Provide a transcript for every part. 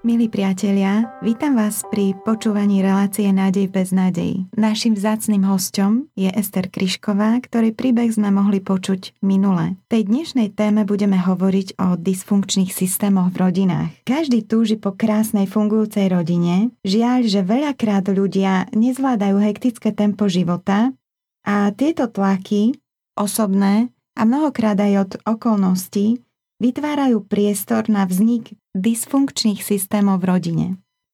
Milí priatelia, vítam vás pri počúvaní relácie Nádej bez nádej. Našim vzácným hostom je Ester Kryšková, ktorý príbeh sme mohli počuť minule. V tej dnešnej téme budeme hovoriť o dysfunkčných systémoch v rodinách. Každý túži po krásnej fungujúcej rodine, žiaľ, že veľakrát ľudia nezvládajú hektické tempo života a tieto tlaky, osobné a mnohokrát aj od okolností, vytvárajú priestor na vznik dysfunkčných systémov v rodine.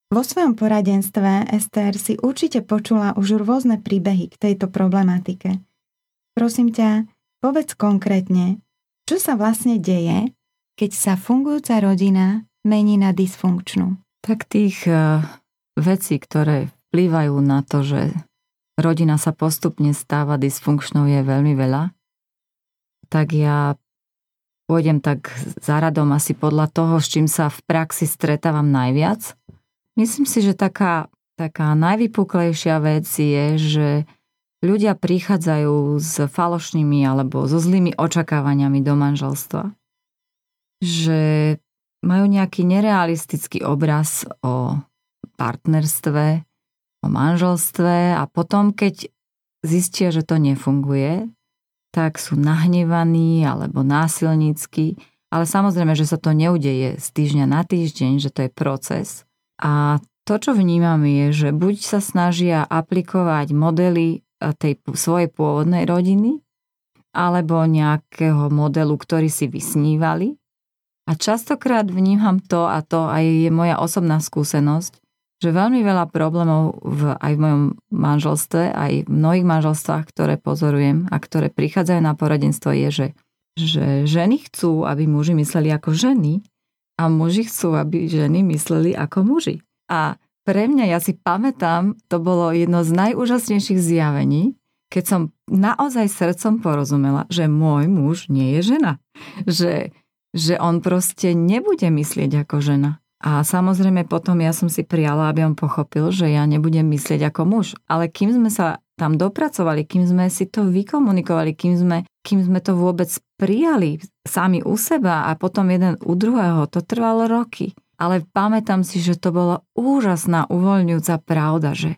Vo svojom poradenstve Ester si určite počula už rôzne príbehy k tejto problematike. Prosím ťa, povedz konkrétne, čo sa vlastne deje, keď sa fungujúca rodina mení na dysfunkčnú. Tak tých uh, vecí, ktoré vplývajú na to, že rodina sa postupne stáva dysfunkčnou je veľmi veľa, tak ja pôjdem tak za radom asi podľa toho, s čím sa v praxi stretávam najviac. Myslím si, že taká, taká najvypuklejšia vec je, že ľudia prichádzajú s falošnými alebo so zlými očakávaniami do manželstva. Že majú nejaký nerealistický obraz o partnerstve, o manželstve a potom, keď zistia, že to nefunguje, tak sú nahnevaní alebo násilnícky, ale samozrejme, že sa to neudeje z týždňa na týždeň, že to je proces. A to, čo vnímam, je, že buď sa snažia aplikovať modely eh, tej svojej pôvodnej rodiny, alebo nejakého modelu, ktorý si vysnívali. A častokrát vnímam to, a to aj je moja osobná skúsenosť, že veľmi veľa problémov v, aj v mojom manželstve, aj v mnohých manželstvách, ktoré pozorujem a ktoré prichádzajú na poradenstvo, je, že, že ženy chcú, aby muži mysleli ako ženy a muži chcú, aby ženy mysleli ako muži. A pre mňa, ja si pamätám, to bolo jedno z najúžasnejších zjavení, keď som naozaj srdcom porozumela, že môj muž nie je žena. Že, že on proste nebude myslieť ako žena a samozrejme potom ja som si prijala, aby on pochopil, že ja nebudem myslieť ako muž. Ale kým sme sa tam dopracovali, kým sme si to vykomunikovali, kým sme, kým sme to vôbec prijali sami u seba a potom jeden u druhého, to trvalo roky. Ale pamätám si, že to bola úžasná uvoľňujúca pravda, že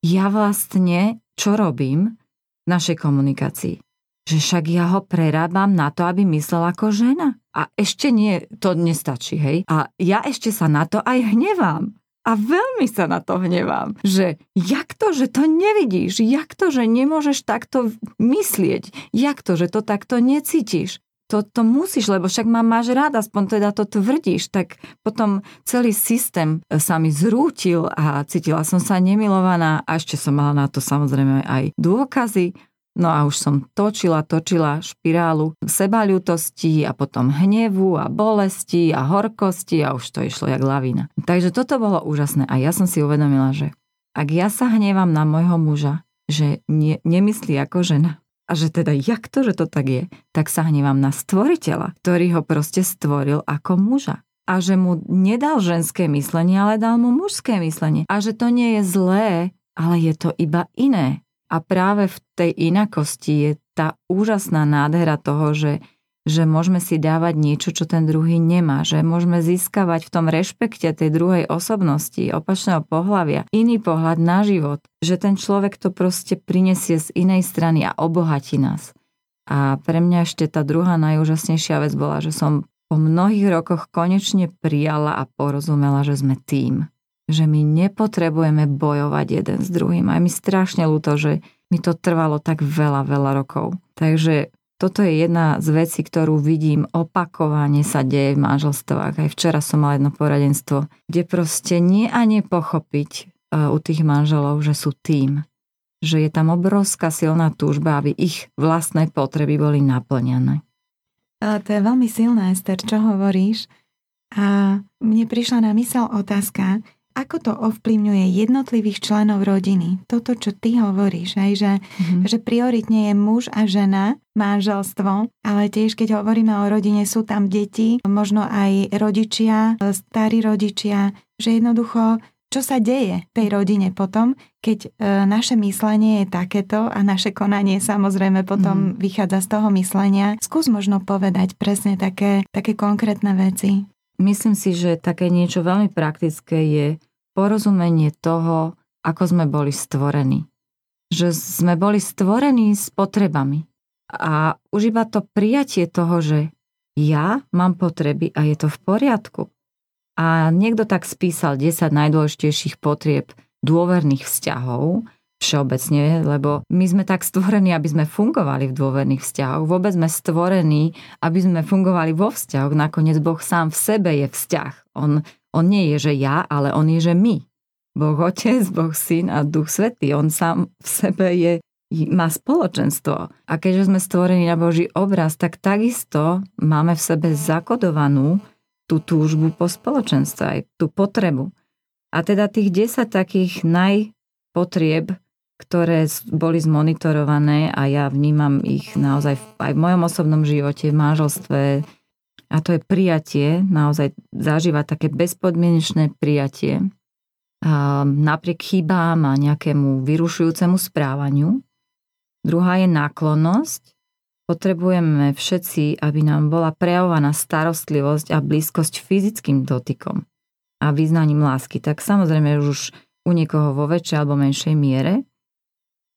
ja vlastne čo robím v našej komunikácii? Že však ja ho prerábam na to, aby myslel ako žena. A ešte nie, to nestačí, hej. A ja ešte sa na to aj hnevám. A veľmi sa na to hnevám, že jak to, že to nevidíš, jak to, že nemôžeš takto myslieť, jak to, že to takto necítiš. To, to musíš, lebo však ma máš rád, aspoň teda to tvrdíš, tak potom celý systém sa mi zrútil a cítila som sa nemilovaná a ešte som mala na to samozrejme aj dôkazy No a už som točila, točila špirálu sebaľútosti a potom hnevu a bolesti a horkosti a už to išlo jak lavína. Takže toto bolo úžasné a ja som si uvedomila, že ak ja sa hnevam na môjho muža, že nie, nemyslí ako žena, a že teda jak to, že to tak je, tak sa hnevam na stvoriteľa, ktorý ho proste stvoril ako muža. A že mu nedal ženské myslenie, ale dal mu mužské myslenie. A že to nie je zlé, ale je to iba iné. A práve v tej inakosti je tá úžasná nádhera toho, že, že môžeme si dávať niečo, čo ten druhý nemá, že môžeme získavať v tom rešpekte tej druhej osobnosti, opačného pohľavia, iný pohľad na život, že ten človek to proste prinesie z inej strany a obohatí nás. A pre mňa ešte tá druhá najúžasnejšia vec bola, že som po mnohých rokoch konečne prijala a porozumela, že sme tým že my nepotrebujeme bojovať jeden s druhým. Aj mi strašne ľúto, že mi to trvalo tak veľa, veľa rokov. Takže toto je jedna z vecí, ktorú vidím opakovane sa deje v manželstvách. Aj včera som mala jedno poradenstvo, kde proste nie a nepochopiť e, u tých manželov, že sú tým. Že je tam obrovská silná túžba, aby ich vlastné potreby boli naplňané. To je veľmi silné, Ester, čo hovoríš. A mne prišla na mysel otázka, ako to ovplyvňuje jednotlivých členov rodiny. Toto, čo ty hovoríš, aj, že, mm-hmm. že prioritne je muž a žena, manželstvo, ale tiež keď hovoríme o rodine, sú tam deti, možno aj rodičia, starí rodičia, že jednoducho čo sa deje tej rodine potom, keď e, naše myslenie je takéto a naše konanie samozrejme potom mm. vychádza z toho myslenia. Skús možno povedať presne také, také konkrétne veci. Myslím si, že také niečo veľmi praktické je porozumenie toho, ako sme boli stvorení. Že sme boli stvorení s potrebami. A už iba to prijatie toho, že ja mám potreby a je to v poriadku. A niekto tak spísal 10 najdôležitejších potrieb dôverných vzťahov, všeobecne, lebo my sme tak stvorení, aby sme fungovali v dôverných vzťahoch. Vôbec sme stvorení, aby sme fungovali vo vzťahoch. Nakoniec Boh sám v sebe je vzťah. On, on nie je, že ja, ale on je, že my. Boh Otec, Boh Syn a Duch Svetý. On sám v sebe je, má spoločenstvo. A keďže sme stvorení na Boží obraz, tak takisto máme v sebe zakodovanú tú túžbu po spoločenstve, aj tú potrebu. A teda tých 10 takých najpotrieb, ktoré boli zmonitorované a ja vnímam ich naozaj aj v mojom osobnom živote, v manželstve, a to je prijatie, naozaj zažívať také bezpodmienečné prijatie, a napriek chybám a nejakému vyrušujúcemu správaniu. Druhá je náklonnosť, Potrebujeme všetci, aby nám bola prejavovaná starostlivosť a blízkosť fyzickým dotykom a význaním lásky. Tak samozrejme už u niekoho vo väčšej alebo menšej miere.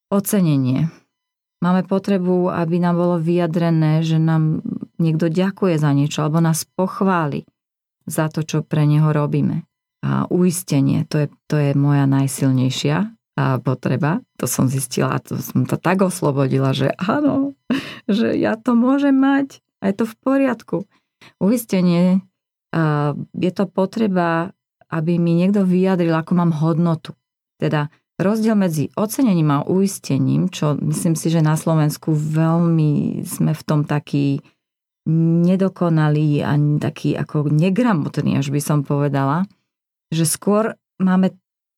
Ocenenie. Máme potrebu, aby nám bolo vyjadrené, že nám niekto ďakuje za niečo alebo nás pochváli za to, čo pre neho robíme. A uistenie, to je, to je moja najsilnejšia a potreba. To som zistila, to som to tak oslobodila, že áno, že ja to môžem mať a je to v poriadku. Uistenie, je to potreba, aby mi niekto vyjadril, ako mám hodnotu. Teda rozdiel medzi ocenením a uistením, čo myslím si, že na Slovensku veľmi sme v tom taký nedokonalí a taký ako negramotný, až by som povedala, že skôr máme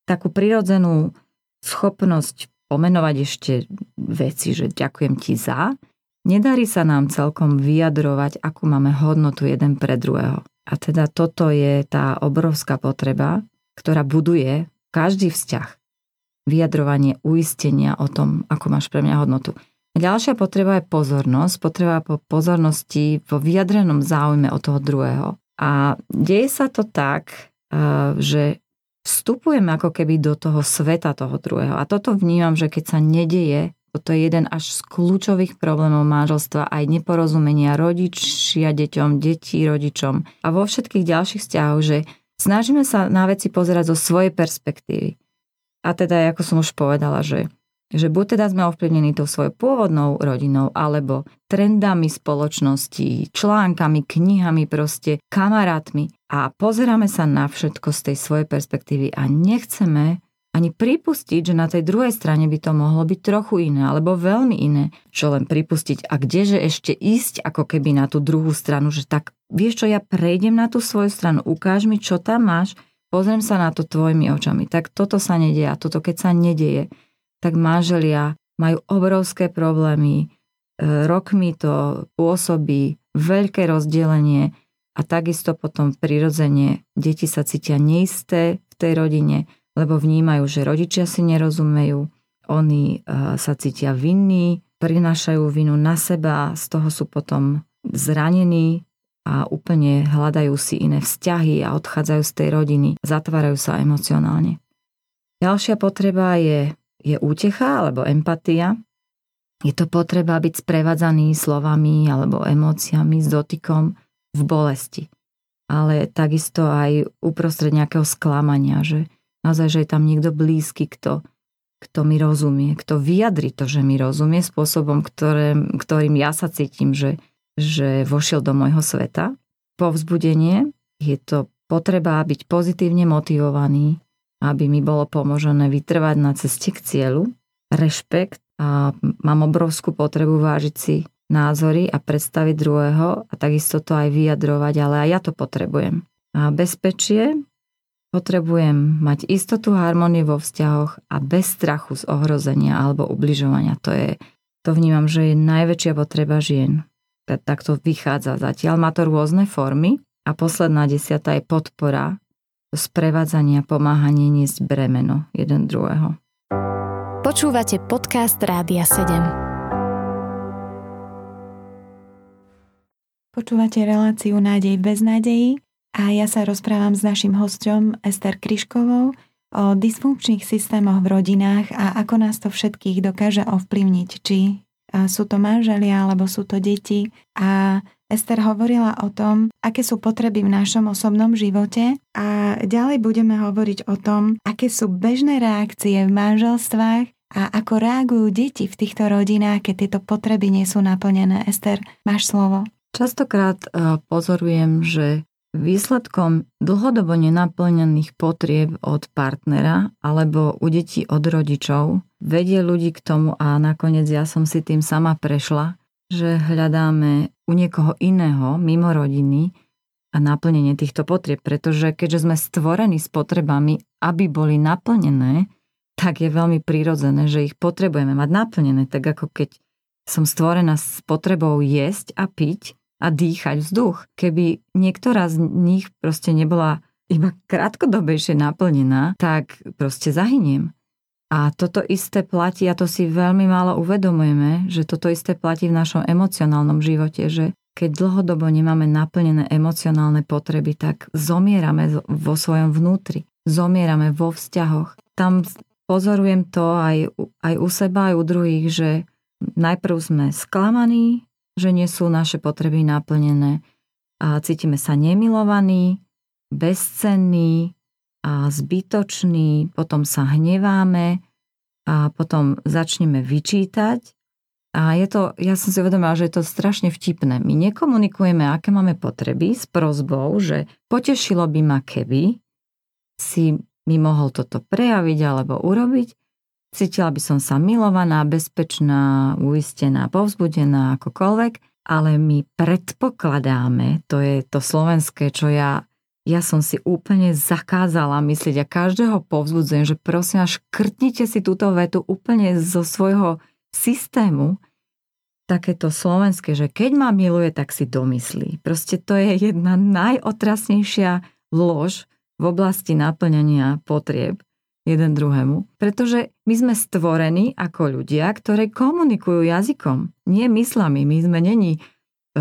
takú prirodzenú schopnosť pomenovať ešte veci, že ďakujem ti za, nedarí sa nám celkom vyjadrovať, akú máme hodnotu jeden pre druhého. A teda toto je tá obrovská potreba, ktorá buduje každý vzťah. Vyjadrovanie uistenia o tom, ako máš pre mňa hodnotu. A ďalšia potreba je pozornosť, potreba po pozornosti, po vyjadrenom záujme o toho druhého. A deje sa to tak, eh, že vstupujeme ako keby do toho sveta toho druhého. A toto vnímam, že keď sa nedeje, toto je jeden až z kľúčových problémov manželstva, aj neporozumenia rodičia deťom, detí rodičom a vo všetkých ďalších vzťahoch, že snažíme sa na veci pozerať zo svojej perspektívy. A teda, ako som už povedala, že že buď teda sme ovplyvnení tou svojou pôvodnou rodinou, alebo trendami spoločnosti, článkami, knihami, proste kamarátmi. A pozeráme sa na všetko z tej svojej perspektívy a nechceme ani pripustiť, že na tej druhej strane by to mohlo byť trochu iné, alebo veľmi iné, čo len pripustiť? A kdeže ešte ísť ako keby na tú druhú stranu, že tak vieš čo, ja prejdem na tú svoju stranu, ukáž mi, čo tam máš, pozriem sa na to tvojimi očami. Tak toto sa nedieje a toto keď sa nedieje, tak manželia majú obrovské problémy, e, rokmi to pôsobí veľké rozdelenie a takisto potom prirodzene deti sa cítia neisté v tej rodine, lebo vnímajú, že rodičia si nerozumejú, oni e, sa cítia vinní, prinášajú vinu na seba, z toho sú potom zranení a úplne hľadajú si iné vzťahy a odchádzajú z tej rodiny, zatvárajú sa emocionálne. Ďalšia potreba je je útecha alebo empatia. Je to potreba byť sprevádzaný slovami alebo emóciami s dotykom v bolesti. Ale takisto aj uprostred nejakého sklamania, že naozaj, že je tam niekto blízky, kto, kto mi rozumie, kto vyjadri to, že mi rozumie spôsobom, ktoré, ktorým ja sa cítim, že, že vošiel do môjho sveta. Povzbudenie je to potreba byť pozitívne motivovaný, aby mi bolo pomožené vytrvať na ceste k cieľu, rešpekt a mám obrovskú potrebu vážiť si názory a predstavy druhého a takisto to aj vyjadrovať, ale aj ja to potrebujem. A bezpečie, Potrebujem mať istotu harmonie vo vzťahoch a bez strachu z ohrozenia alebo ubližovania. To je, to vnímam, že je najväčšia potreba žien. Tak to vychádza zatiaľ. Má to rôzne formy a posledná desiata je podpora, sprevádzania, pomáhanie niesť bremeno jeden druhého. Počúvate podcast Rádia 7. Počúvate reláciu Nádej bez nádejí a ja sa rozprávam s našim hostom Ester Kryškovou o dysfunkčných systémoch v rodinách a ako nás to všetkých dokáže ovplyvniť, či sú to manželia alebo sú to deti. A Ester hovorila o tom, aké sú potreby v našom osobnom živote a ďalej budeme hovoriť o tom, aké sú bežné reakcie v manželstvách a ako reagujú deti v týchto rodinách, keď tieto potreby nie sú naplnené. Ester, máš slovo. Častokrát e, pozorujem, že výsledkom dlhodobo nenaplnených potrieb od partnera alebo u detí od rodičov vedie ľudí k tomu a nakoniec ja som si tým sama prešla, že hľadáme u niekoho iného mimo rodiny a naplnenie týchto potrieb, pretože keďže sme stvorení s potrebami, aby boli naplnené, tak je veľmi prirodzené, že ich potrebujeme mať naplnené, tak ako keď som stvorená s potrebou jesť a piť, a dýchať vzduch. Keby niektorá z nich proste nebola iba krátkodobejšie naplnená, tak proste zahyniem. A toto isté platí, a to si veľmi málo uvedomujeme, že toto isté platí v našom emocionálnom živote, že keď dlhodobo nemáme naplnené emocionálne potreby, tak zomierame vo svojom vnútri, zomierame vo vzťahoch. Tam pozorujem to aj, aj u seba, aj u druhých, že najprv sme sklamaní, že nie sú naše potreby naplnené a cítime sa nemilovaní, bezcenní a zbytoční, potom sa hneváme a potom začneme vyčítať. A je to, ja som si uvedomila, že je to strašne vtipné. My nekomunikujeme, aké máme potreby s prozbou, že potešilo by ma, keby si mi mohol toto prejaviť alebo urobiť Cítila by som sa milovaná, bezpečná, uistená, povzbudená, akokoľvek, ale my predpokladáme, to je to slovenské, čo ja, ja som si úplne zakázala myslieť a každého povzbudzujem, že prosím až krtnite si túto vetu úplne zo svojho systému, takéto slovenské, že keď ma miluje, tak si domyslí. Proste to je jedna najotrasnejšia lož v oblasti naplňania potrieb, jeden druhému, pretože my sme stvorení ako ľudia, ktoré komunikujú jazykom, nie myslami. My sme není e,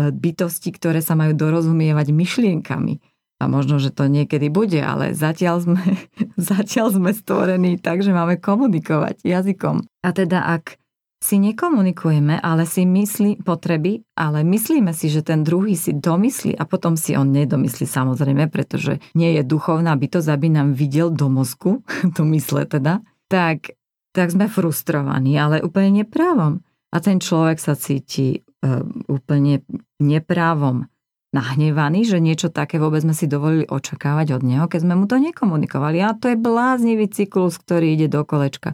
bytosti, ktoré sa majú dorozumievať myšlienkami. A možno, že to niekedy bude, ale zatiaľ sme, zatiaľ sme stvorení tak, že máme komunikovať jazykom. A teda ak si nekomunikujeme, ale si myslí potreby, ale myslíme si, že ten druhý si domyslí a potom si on nedomyslí samozrejme, pretože nie je duchovná bytosť, aby nám videl do mozku, to mysle teda, tak, tak sme frustrovaní, ale úplne neprávom. A ten človek sa cíti uh, úplne neprávom nahnevaný, že niečo také vôbec sme si dovolili očakávať od neho, keď sme mu to nekomunikovali. A to je bláznivý cyklus, ktorý ide do kolečka.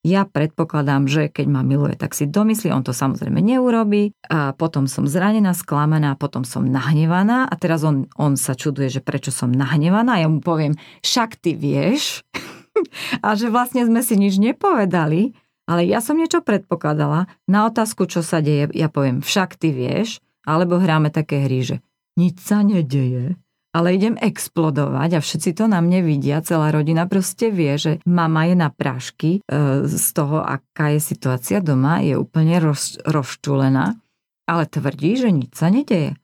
Ja predpokladám, že keď ma miluje, tak si domyslí, on to samozrejme neurobí. A potom som zranená, sklamená, potom som nahnevaná. A teraz on, on sa čuduje, že prečo som nahnevaná. Ja mu poviem, však ty vieš. A že vlastne sme si nič nepovedali, ale ja som niečo predpokladala. Na otázku, čo sa deje, ja poviem, však ty vieš, alebo hráme také hry, že nič sa nedeje ale idem explodovať a všetci to na mne vidia, celá rodina proste vie, že mama je na prášky e, z toho, aká je situácia doma, je úplne roz, rozčulená, ale tvrdí, že nič sa nedeje.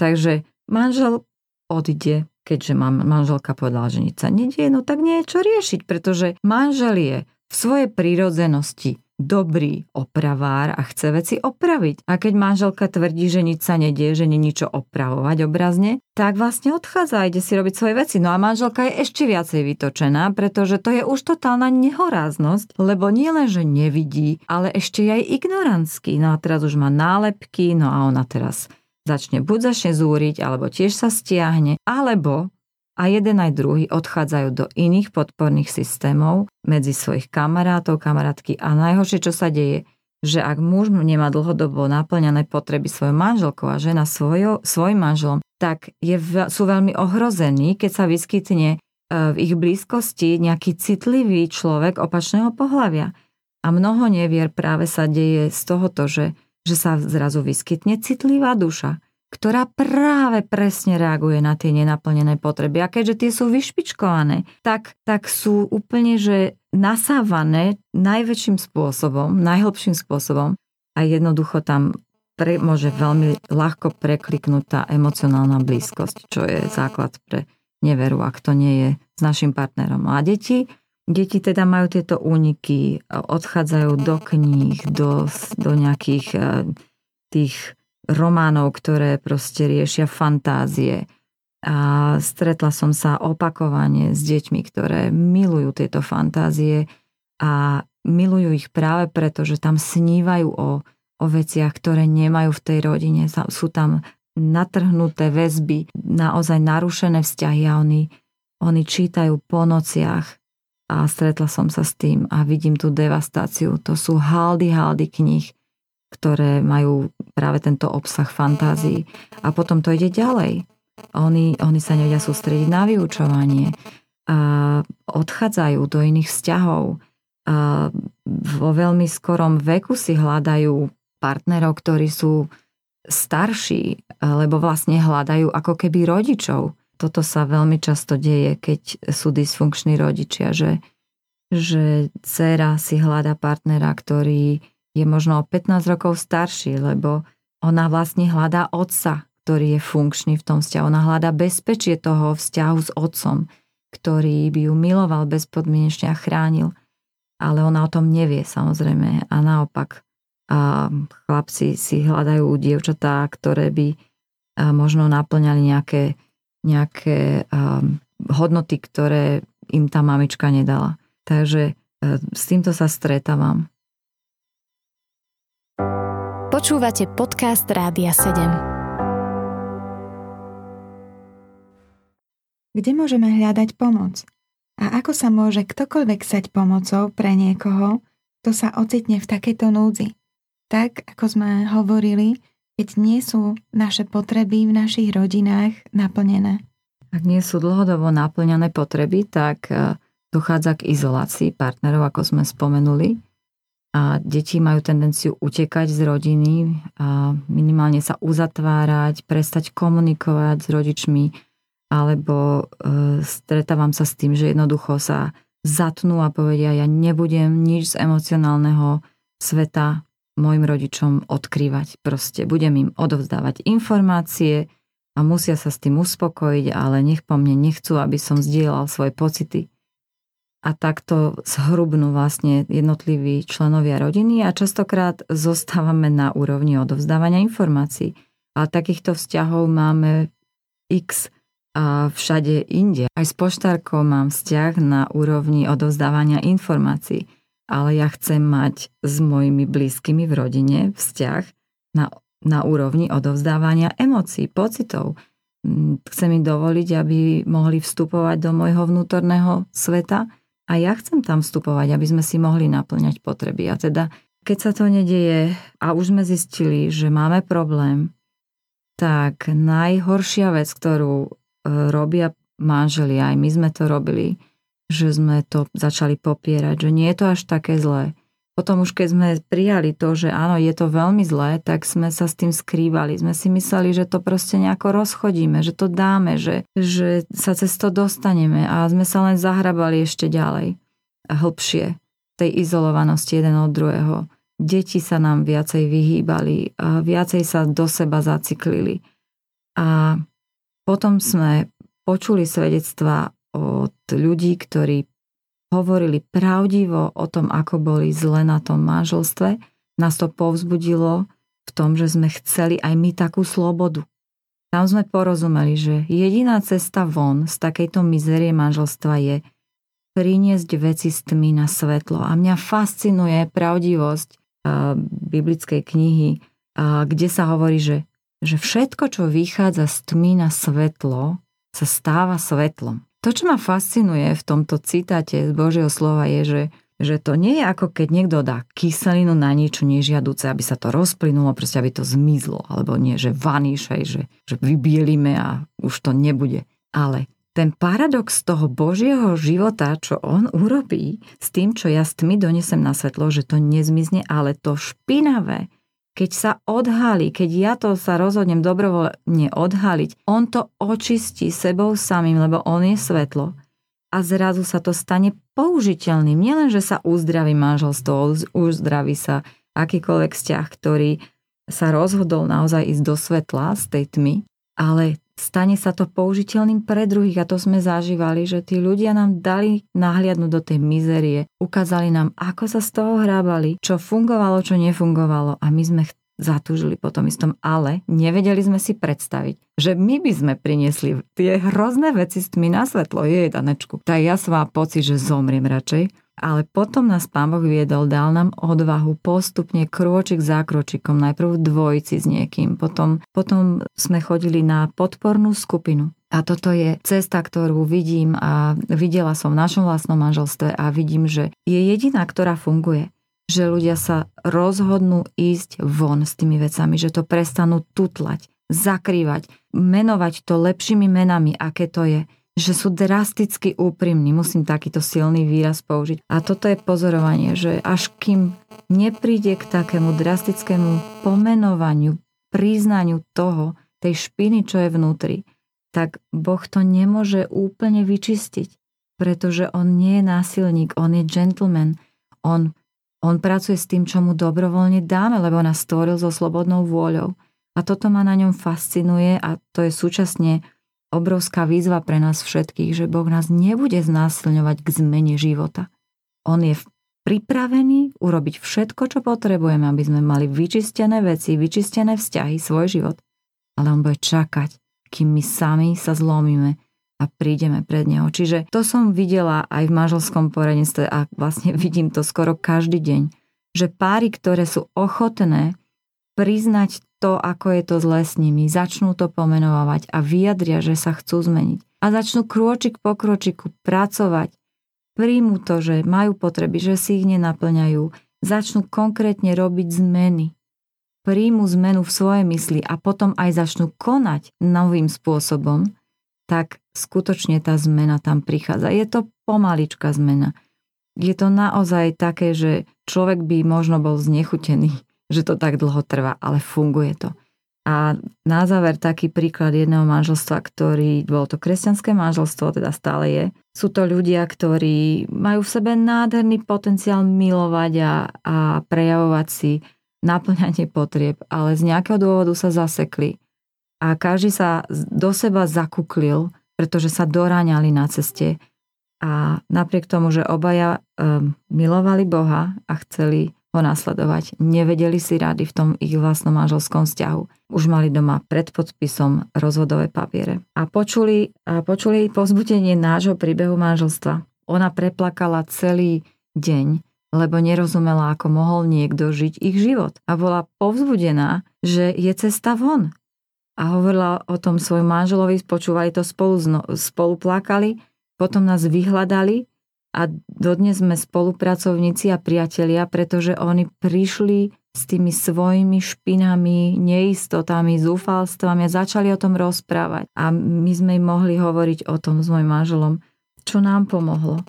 Takže manžel odíde, keďže manželka povedala, že nič sa nedieje, no tak nie je čo riešiť, pretože manžel je v svojej prírodzenosti dobrý opravár a chce veci opraviť. A keď manželka tvrdí, že nič sa nedie, že nie ničo opravovať obrazne, tak vlastne odchádza a ide si robiť svoje veci. No a manželka je ešte viacej vytočená, pretože to je už totálna nehoráznosť, lebo nie len, že nevidí, ale ešte aj ignorantský. No a teraz už má nálepky, no a ona teraz začne buď začne zúriť, alebo tiež sa stiahne, alebo a jeden aj druhý odchádzajú do iných podporných systémov medzi svojich kamarátov, kamarátky a najhoršie, čo sa deje, že ak muž nemá dlhodobo naplňané potreby svojou manželkou a žena svojo, svojim manželom, tak je, sú veľmi ohrození, keď sa vyskytne v ich blízkosti nejaký citlivý človek opačného pohľavia. A mnoho nevier práve sa deje z tohoto, že, že sa zrazu vyskytne citlivá duša, ktorá práve presne reaguje na tie nenaplnené potreby. A keďže tie sú vyšpičkované, tak, tak sú úplne že nasávané najväčším spôsobom, najhlbším spôsobom a jednoducho tam pre, môže veľmi ľahko prekliknúť tá emocionálna blízkosť, čo je základ pre neveru, ak to nie je s našim partnerom. A deti, deti teda majú tieto úniky, odchádzajú do kníh, do, do nejakých eh, tých románov, ktoré proste riešia fantázie. A stretla som sa opakovane s deťmi, ktoré milujú tieto fantázie a milujú ich práve preto, že tam snívajú o o veciach, ktoré nemajú v tej rodine. Sú tam natrhnuté väzby, naozaj narušené vzťahy a oni, oni čítajú po nociach a stretla som sa s tým a vidím tú devastáciu. To sú haldy, haldy knih, ktoré majú práve tento obsah fantázií. A potom to ide ďalej. Oni, oni sa nevedia sústrediť na vyučovanie. A odchádzajú do iných vzťahov. A vo veľmi skorom veku si hľadajú partnerov, ktorí sú starší, lebo vlastne hľadajú ako keby rodičov. Toto sa veľmi často deje, keď sú dysfunkční rodičia, že, že dcera si hľada partnera, ktorý je možno o 15 rokov starší, lebo ona vlastne hľadá otca, ktorý je funkčný v tom vzťahu. Ona hľadá bezpečie toho vzťahu s otcom, ktorý by ju miloval bezpodmienečne a chránil. Ale ona o tom nevie samozrejme a naopak a chlapci si hľadajú dievčatá, ktoré by možno naplňali nejaké, nejaké hodnoty, ktoré im tá mamička nedala. Takže s týmto sa stretávam. Počúvate podcast Rádia 7. Kde môžeme hľadať pomoc? A ako sa môže ktokoľvek sať pomocou pre niekoho, kto sa ocitne v takejto núdzi? tak, ako sme hovorili, keď nie sú naše potreby v našich rodinách naplnené. Ak nie sú dlhodobo naplnené potreby, tak e, dochádza k izolácii partnerov, ako sme spomenuli. A deti majú tendenciu utekať z rodiny, a minimálne sa uzatvárať, prestať komunikovať s rodičmi, alebo e, stretávam sa s tým, že jednoducho sa zatnú a povedia, ja nebudem nič z emocionálneho sveta mojim rodičom odkrývať. Proste budem im odovzdávať informácie a musia sa s tým uspokojiť, ale nech po mne nechcú, aby som zdieľal svoje pocity. A takto zhrubnú vlastne jednotliví členovia rodiny a častokrát zostávame na úrovni odovzdávania informácií. A takýchto vzťahov máme x a všade inde. Aj s poštárkou mám vzťah na úrovni odovzdávania informácií ale ja chcem mať s mojimi blízkymi v rodine vzťah na, na úrovni odovzdávania emócií, pocitov. Mm, chcem im dovoliť, aby mohli vstupovať do môjho vnútorného sveta a ja chcem tam vstupovať, aby sme si mohli naplňať potreby. A teda, keď sa to nedieje a už sme zistili, že máme problém, tak najhoršia vec, ktorú e, robia manželia, aj my sme to robili, že sme to začali popierať, že nie je to až také zlé. Potom už keď sme prijali to, že áno, je to veľmi zlé, tak sme sa s tým skrývali. Sme si mysleli, že to proste nejako rozchodíme, že to dáme, že, že sa cez to dostaneme a sme sa len zahrabali ešte ďalej a hlbšie tej izolovanosti jeden od druhého. Deti sa nám viacej vyhýbali, a viacej sa do seba zaciklili. A potom sme počuli svedectva od ľudí, ktorí hovorili pravdivo o tom, ako boli zle na tom manželstve, nás to povzbudilo v tom, že sme chceli aj my takú slobodu. Tam sme porozumeli, že jediná cesta von z takejto mizerie manželstva je priniesť veci z tmy na svetlo. A mňa fascinuje pravdivosť uh, biblickej knihy, uh, kde sa hovorí, že, že všetko, čo vychádza z tmy na svetlo, sa stáva svetlom. To, čo ma fascinuje v tomto citáte z Božieho slova je, že, že to nie je ako keď niekto dá kyselinu na niečo nežiaduce, aby sa to rozplynulo, proste aby to zmizlo, alebo nie, že vaníšej, že, že vybielime a už to nebude. Ale ten paradox toho Božieho života, čo on urobí s tým, čo ja s tmy donesem na svetlo, že to nezmizne, ale to špinavé, keď sa odhalí, keď ja to sa rozhodnem dobrovoľne odhaliť, on to očistí sebou samým, lebo on je svetlo. A zrazu sa to stane použiteľným. Nielen, že sa uzdraví manželstvo, uzdraví sa akýkoľvek vzťah, ktorý sa rozhodol naozaj ísť do svetla z tej tmy, ale stane sa to použiteľným pre druhých a to sme zažívali, že tí ľudia nám dali nahliadnúť do tej mizerie, ukázali nám, ako sa z toho hrábali, čo fungovalo, čo nefungovalo a my sme zatúžili po tom istom, ale nevedeli sme si predstaviť, že my by sme priniesli tie hrozné veci s tmy na svetlo, jej danečku. Tak ja som mal pocit, že zomriem radšej, ale potom nás Pán Boh viedol, dal nám odvahu postupne krôčik za kročikom, najprv v dvojici s niekým, potom, potom sme chodili na podpornú skupinu. A toto je cesta, ktorú vidím a videla som v našom vlastnom manželstve a vidím, že je jediná, ktorá funguje. Že ľudia sa rozhodnú ísť von s tými vecami, že to prestanú tutlať, zakrývať, menovať to lepšími menami, aké to je že sú drasticky úprimní, musím takýto silný výraz použiť. A toto je pozorovanie, že až kým nepríde k takému drastickému pomenovaniu, priznaniu toho, tej špiny, čo je vnútri, tak Boh to nemôže úplne vyčistiť, pretože on nie je násilník, on je gentleman, on, on pracuje s tým, čo mu dobrovoľne dáme, lebo nás stvoril so slobodnou vôľou. A toto ma na ňom fascinuje a to je súčasne obrovská výzva pre nás všetkých, že Boh nás nebude znásilňovať k zmene života. On je pripravený urobiť všetko, čo potrebujeme, aby sme mali vyčistené veci, vyčistené vzťahy, svoj život. Ale on bude čakať, kým my sami sa zlomíme a prídeme pred neho. Čiže to som videla aj v manželskom poradenstve a vlastne vidím to skoro každý deň, že páry, ktoré sú ochotné priznať to, ako je to zlé s nimi, začnú to pomenovať a vyjadria, že sa chcú zmeniť. A začnú krôčik po krôčiku pracovať, príjmu to, že majú potreby, že si ich nenaplňajú, začnú konkrétne robiť zmeny, príjmu zmenu v svojej mysli a potom aj začnú konať novým spôsobom, tak skutočne tá zmena tam prichádza. Je to pomaličká zmena. Je to naozaj také, že človek by možno bol znechutený že to tak dlho trvá, ale funguje to. A na záver taký príklad jedného manželstva, ktorý, bolo to kresťanské manželstvo, teda stále je. Sú to ľudia, ktorí majú v sebe nádherný potenciál milovať a, a prejavovať si naplňanie potrieb, ale z nejakého dôvodu sa zasekli. A každý sa do seba zakuklil, pretože sa doráňali na ceste. A napriek tomu, že obaja um, milovali Boha a chceli ho nasledovať. Nevedeli si rady v tom ich vlastnom manželskom vzťahu. Už mali doma pred podpisom rozhodové papiere. A počuli, a počuli povzbudenie nášho príbehu manželstva. Ona preplakala celý deň, lebo nerozumela, ako mohol niekto žiť ich život. A bola povzbudená, že je cesta von. A hovorila o tom svojom manželovi, počúvali to spolu, spolu plakali, potom nás vyhľadali a dodnes sme spolupracovníci a priatelia, pretože oni prišli s tými svojimi špinami, neistotami, zúfalstvami a začali o tom rozprávať. A my sme im mohli hovoriť o tom s mojim manželom, čo nám pomohlo.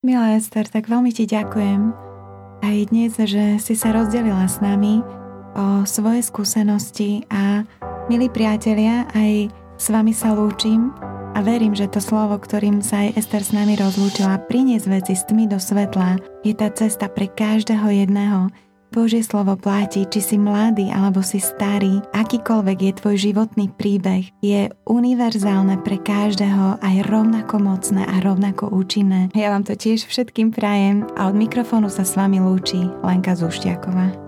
Milá Ester, tak veľmi ti ďakujem aj dnes, že si sa rozdelila s nami o svoje skúsenosti a milí priatelia, aj s vami sa lúčim a verím, že to slovo, ktorým sa aj Ester s nami rozlúčila, priniesť veci s tmy do svetla, je tá cesta pre každého jedného. Božie slovo platí, či si mladý alebo si starý, akýkoľvek je tvoj životný príbeh, je univerzálne pre každého aj rovnako mocné a rovnako účinné. Ja vám to tiež všetkým prajem a od mikrofónu sa s vami lúči Lenka Zuštiaková.